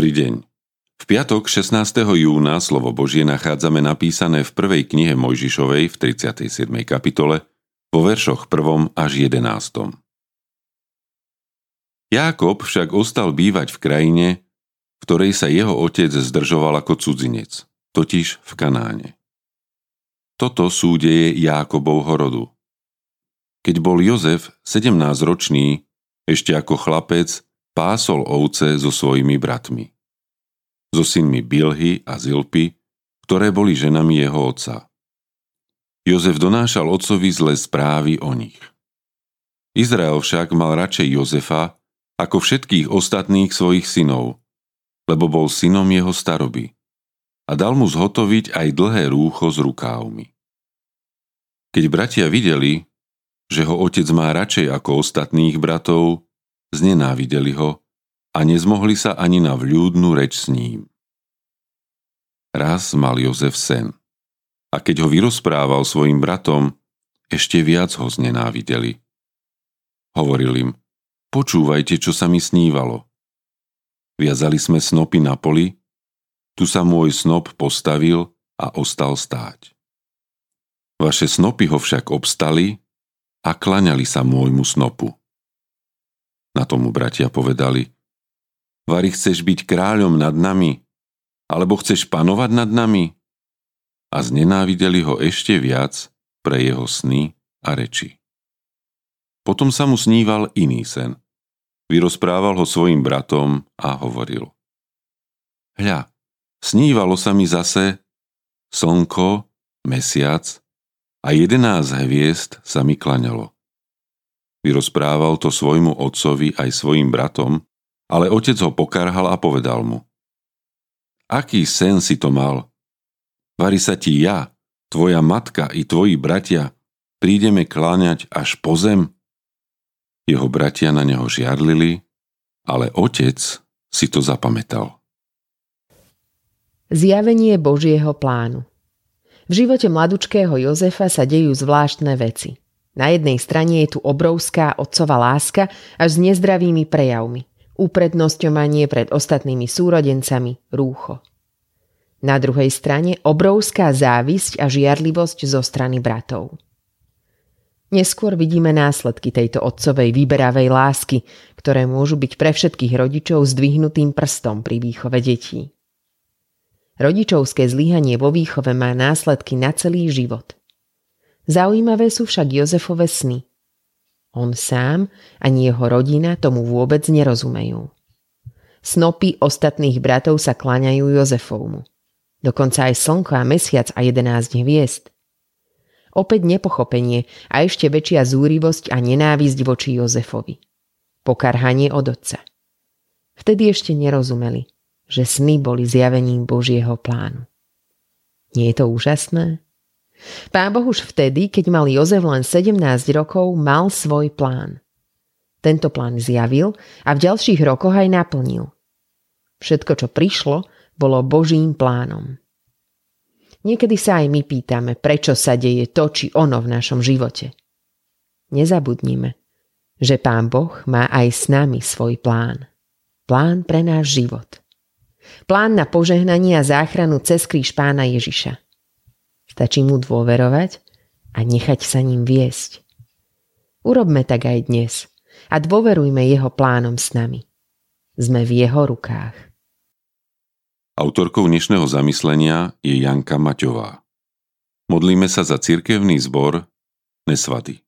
Dobrý deň. V piatok 16. júna slovo Božie nachádzame napísané v prvej knihe Mojžišovej v 37. kapitole vo veršoch 1. až 11. Jákob však ostal bývať v krajine, v ktorej sa jeho otec zdržoval ako cudzinec, totiž v Kanáne. Toto sú deje Jákobovho rodu. Keď bol Jozef 17-ročný, ešte ako chlapec, pásol ovce so svojimi bratmi so synmi Bilhy a Zilpy, ktoré boli ženami jeho otca. Jozef donášal otcovi zlé správy o nich. Izrael však mal radšej Jozefa ako všetkých ostatných svojich synov, lebo bol synom jeho staroby a dal mu zhotoviť aj dlhé rúcho s rukávmi. Keď bratia videli, že ho otec má radšej ako ostatných bratov, znenávideli ho a nezmohli sa ani na vľúdnu reč s ním. Raz mal Jozef sen a keď ho vyrozprával svojim bratom, ešte viac ho znenávideli. Hovoril im, počúvajte, čo sa mi snívalo. Viazali sme snopy na poli, tu sa môj snop postavil a ostal stáť. Vaše snopy ho však obstali a klaňali sa môjmu snopu. Na tomu bratia povedali, Vary chceš byť kráľom nad nami, alebo chceš panovať nad nami? A znenávideli ho ešte viac pre jeho sny a reči. Potom sa mu sníval iný sen. Vyrozprával ho svojim bratom a hovoril. Hľa, snívalo sa mi zase slnko, mesiac a jedenáct hviezd sa mi klaňalo. Vyrozprával to svojmu otcovi aj svojim bratom ale otec ho pokarhal a povedal mu. Aký sen si to mal? Vari sa ti ja, tvoja matka i tvoji bratia prídeme kláňať až po zem? Jeho bratia na neho žiarlili, ale otec si to zapamätal. Zjavenie Božieho plánu V živote mladučkého Jozefa sa dejú zvláštne veci. Na jednej strane je tu obrovská otcová láska až s nezdravými prejavmi uprednostňovanie pred ostatnými súrodencami, rúcho. Na druhej strane obrovská závisť a žiarlivosť zo strany bratov. Neskôr vidíme následky tejto otcovej vyberavej lásky, ktoré môžu byť pre všetkých rodičov zdvihnutým prstom pri výchove detí. Rodičovské zlyhanie vo výchove má následky na celý život. Zaujímavé sú však Jozefove sny – on sám ani jeho rodina tomu vôbec nerozumejú. Snopy ostatných bratov sa kláňajú Jozefovmu. Dokonca aj slnko a mesiac a jedenáct hviezd. Opäť nepochopenie a ešte väčšia zúrivosť a nenávisť voči Jozefovi. Pokarhanie od otca. Vtedy ešte nerozumeli, že sny boli zjavením Božieho plánu. Nie je to úžasné? Pán Boh už vtedy, keď mal Jozef len 17 rokov, mal svoj plán. Tento plán zjavil a v ďalších rokoch aj naplnil. Všetko, čo prišlo, bolo Božím plánom. Niekedy sa aj my pýtame, prečo sa deje to či ono v našom živote. Nezabudnime, že Pán Boh má aj s nami svoj plán. Plán pre náš život. Plán na požehnanie a záchranu cez kríž pána Ježiša. Stačí mu dôverovať a nechať sa ním viesť. Urobme tak aj dnes a dôverujme jeho plánom s nami. Sme v jeho rukách. Autorkou dnešného zamyslenia je Janka Maťová. Modlíme sa za cirkevný zbor Nesvady.